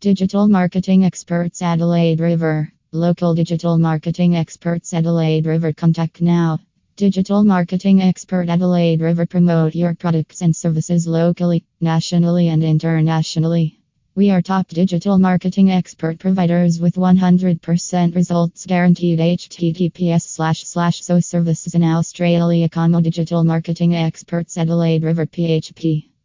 Digital marketing experts Adelaide River. Local digital marketing experts Adelaide River. Contact now. Digital marketing expert Adelaide River. Promote your products and services locally, nationally, and internationally. We are top digital marketing expert providers with 100% results guaranteed. https slash slash so services in Australia. Como digital marketing experts Adelaide River PHP.